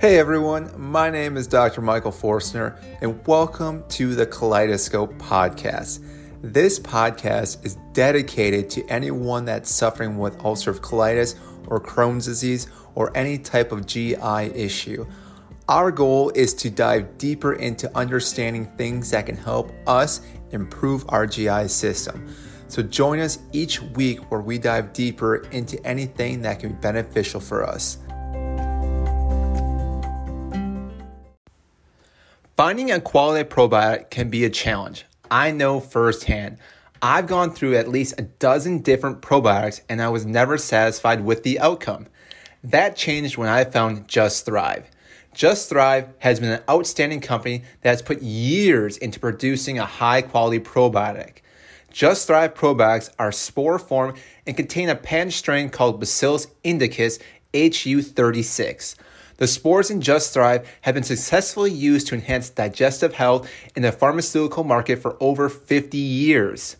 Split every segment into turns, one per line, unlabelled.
Hey everyone, my name is Dr. Michael Forstner, and welcome to the Kaleidoscope Podcast. This podcast is dedicated to anyone that's suffering with ulcerative colitis or Crohn's disease or any type of GI issue. Our goal is to dive deeper into understanding things that can help us improve our GI system. So join us each week where we dive deeper into anything that can be beneficial for us. Finding a quality probiotic can be a challenge. I know firsthand. I've gone through at least a dozen different probiotics and I was never satisfied with the outcome. That changed when I found Just Thrive. Just Thrive has been an outstanding company that has put years into producing a high quality probiotic. Just Thrive probiotics are spore form and contain a patent strain called Bacillus indicus HU36. The spores in Just Thrive have been successfully used to enhance digestive health in the pharmaceutical market for over 50 years.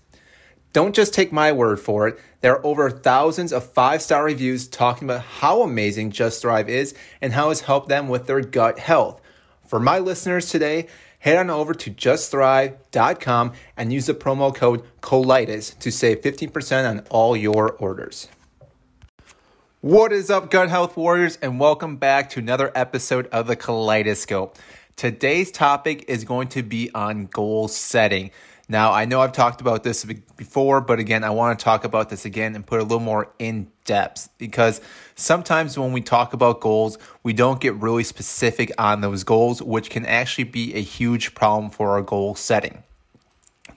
Don't just take my word for it. There are over thousands of five star reviews talking about how amazing Just Thrive is and how it's helped them with their gut health. For my listeners today, head on over to justthrive.com and use the promo code COLITIS to save 15% on all your orders. What is up, gut health warriors, and welcome back to another episode of the Kaleidoscope. Today's topic is going to be on goal setting. Now, I know I've talked about this before, but again, I want to talk about this again and put a little more in depth because sometimes when we talk about goals, we don't get really specific on those goals, which can actually be a huge problem for our goal setting.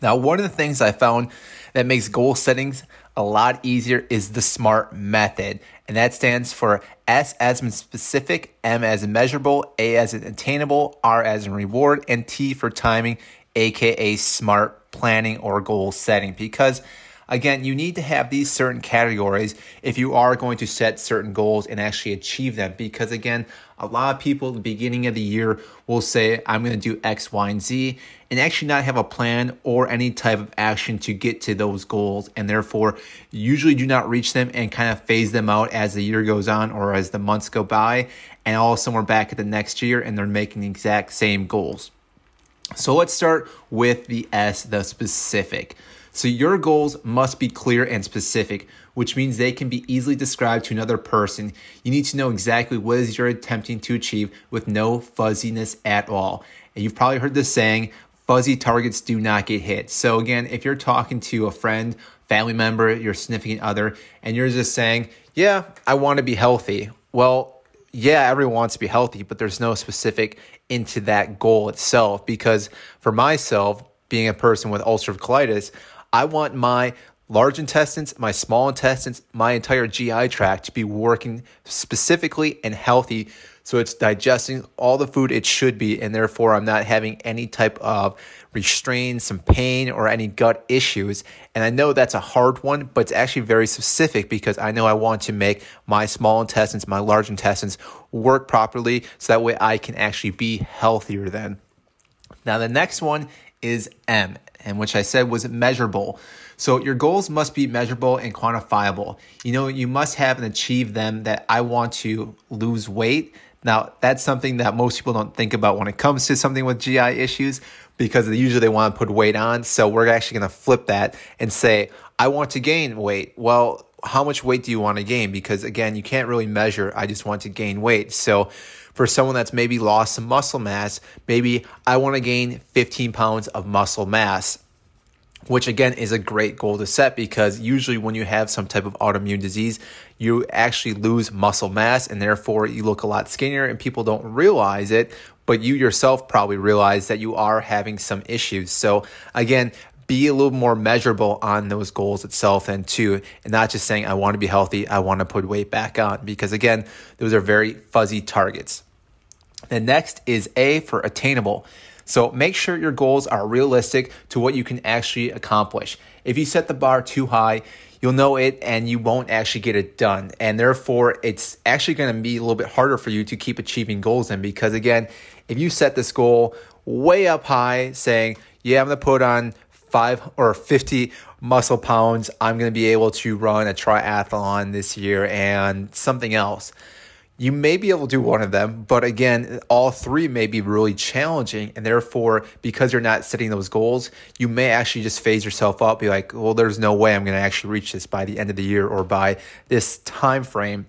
Now, one of the things I found that makes goal settings a lot easier is the SMART method. And that stands for S as in specific, M as in measurable, A as in attainable, R as in reward, and T for timing, aka SMART planning or goal setting. Because Again, you need to have these certain categories if you are going to set certain goals and actually achieve them. Because again, a lot of people at the beginning of the year will say, I'm going to do X, Y, and Z, and actually not have a plan or any type of action to get to those goals. And therefore, usually do not reach them and kind of phase them out as the year goes on or as the months go by. And all of a sudden, we're back at the next year and they're making the exact same goals. So let's start with the S, the specific. So your goals must be clear and specific, which means they can be easily described to another person. You need to know exactly what is you're attempting to achieve with no fuzziness at all. And you've probably heard the saying, fuzzy targets do not get hit. So again, if you're talking to a friend, family member, your significant other, and you're just saying, yeah, I want to be healthy. Well, yeah, everyone wants to be healthy, but there's no specific into that goal itself. Because for myself, being a person with ulcerative colitis, I want my large intestines, my small intestines, my entire GI tract to be working specifically and healthy so it's digesting all the food it should be, and therefore I'm not having any type of restraint, some pain, or any gut issues. And I know that's a hard one, but it's actually very specific because I know I want to make my small intestines, my large intestines work properly so that way I can actually be healthier then. Now, the next one is M, and which I said was measurable. So your goals must be measurable and quantifiable. You know, you must have and achieve them that I want to lose weight. Now, that's something that most people don't think about when it comes to something with GI issues because usually they want to put weight on. So we're actually going to flip that and say, I want to gain weight. Well, how much weight do you want to gain? Because again, you can't really measure. I just want to gain weight. So for someone that's maybe lost some muscle mass, maybe I want to gain 15 pounds of muscle mass which again is a great goal to set because usually when you have some type of autoimmune disease, you actually lose muscle mass and therefore you look a lot skinnier and people don't realize it, but you yourself probably realize that you are having some issues. So again, be a little more measurable on those goals itself and too and not just saying i want to be healthy i want to put weight back on because again those are very fuzzy targets the next is a for attainable. So make sure your goals are realistic to what you can actually accomplish. If you set the bar too high you'll know it and you won't actually get it done. And therefore it's actually going to be a little bit harder for you to keep achieving goals then because again if you set this goal way up high saying yeah i'm going to put on five or 50 muscle pounds, I'm going to be able to run a triathlon this year and something else. You may be able to do one of them, but again, all three may be really challenging. And therefore, because you're not setting those goals, you may actually just phase yourself up, be like, well, there's no way I'm going to actually reach this by the end of the year or by this time frame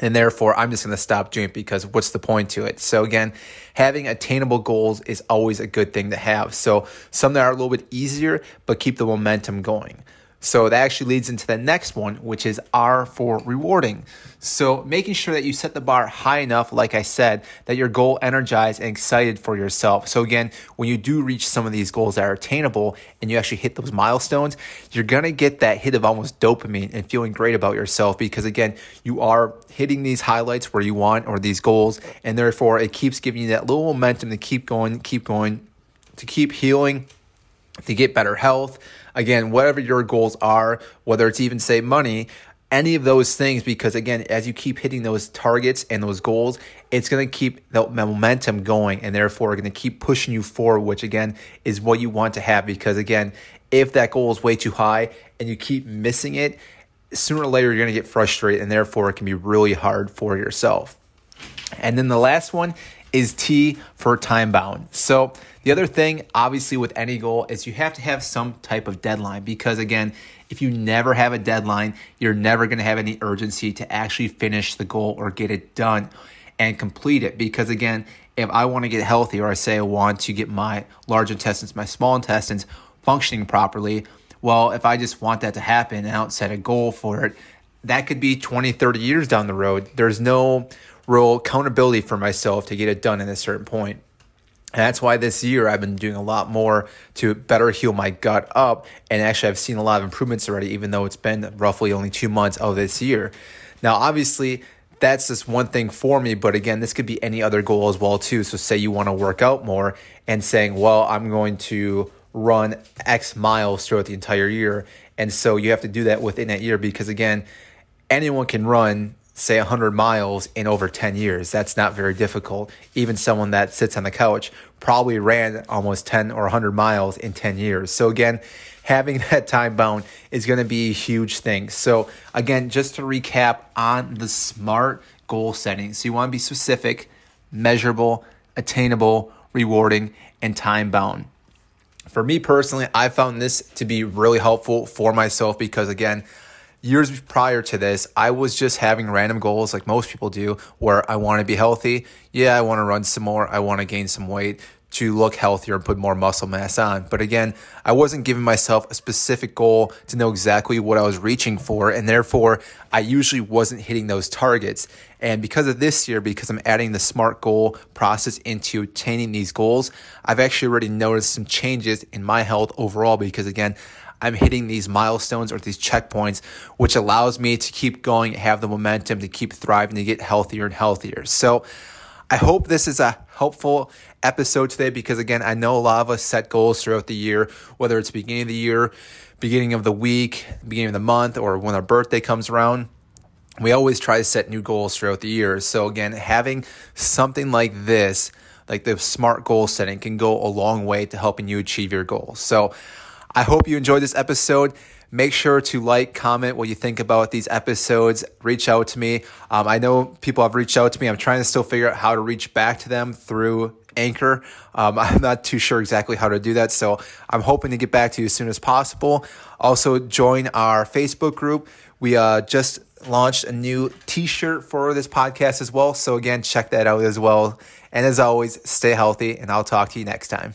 and therefore i'm just going to stop doing it because what's the point to it so again having attainable goals is always a good thing to have so some that are a little bit easier but keep the momentum going so that actually leads into the next one, which is R for rewarding. So making sure that you set the bar high enough, like I said, that you're goal energized and excited for yourself. So again, when you do reach some of these goals that are attainable and you actually hit those milestones, you're gonna get that hit of almost dopamine and feeling great about yourself because again, you are hitting these highlights where you want or these goals, and therefore it keeps giving you that little momentum to keep going, keep going, to keep healing, to get better health Again, whatever your goals are, whether it's even save money, any of those things, because again, as you keep hitting those targets and those goals, it's going to keep the momentum going and therefore going to keep pushing you forward, which again is what you want to have. Because again, if that goal is way too high and you keep missing it, sooner or later you're going to get frustrated and therefore it can be really hard for yourself. And then the last one is T for time bound. So the other thing, obviously, with any goal is you have to have some type of deadline because, again, if you never have a deadline, you're never going to have any urgency to actually finish the goal or get it done and complete it. Because, again, if I want to get healthy or I say I want to get my large intestines, my small intestines functioning properly, well, if I just want that to happen and I don't set a goal for it, that could be 20, 30 years down the road. There's no real accountability for myself to get it done at a certain point. And that's why this year I've been doing a lot more to better heal my gut up. And actually, I've seen a lot of improvements already, even though it's been roughly only two months of this year. Now, obviously, that's just one thing for me. But again, this could be any other goal as well, too. So, say you want to work out more and saying, well, I'm going to run X miles throughout the entire year. And so you have to do that within that year because, again, anyone can run say 100 miles in over 10 years. That's not very difficult. Even someone that sits on the couch probably ran almost 10 or 100 miles in 10 years. So, again, having that time bound is going to be a huge thing. So, again, just to recap on the smart goal setting. So, you want to be specific, measurable, attainable, rewarding, and time bound. For me personally, I found this to be really helpful for myself because, again, years prior to this, I was just having random goals like most people do, where I want to be healthy. Yeah, I want to run some more. I want to gain some weight to look healthier and put more muscle mass on. But again, I wasn't giving myself a specific goal to know exactly what I was reaching for. And therefore, I usually wasn't hitting those targets. And because of this year, because I'm adding the SMART goal process into attaining these goals, I've actually already noticed some changes in my health overall because again, I'm hitting these milestones or these checkpoints, which allows me to keep going, have the momentum to keep thriving, to get healthier and healthier. So I hope this is a helpful episode today because, again, I know a lot of us set goals throughout the year, whether it's beginning of the year, beginning of the week, beginning of the month, or when our birthday comes around we always try to set new goals throughout the year. So again, having something like this, like the smart goal setting can go a long way to helping you achieve your goals. So I hope you enjoyed this episode. Make sure to like, comment what you think about these episodes. Reach out to me. Um, I know people have reached out to me. I'm trying to still figure out how to reach back to them through Anchor. Um, I'm not too sure exactly how to do that. So I'm hoping to get back to you as soon as possible. Also, join our Facebook group. We uh, just launched a new t shirt for this podcast as well. So, again, check that out as well. And as always, stay healthy, and I'll talk to you next time.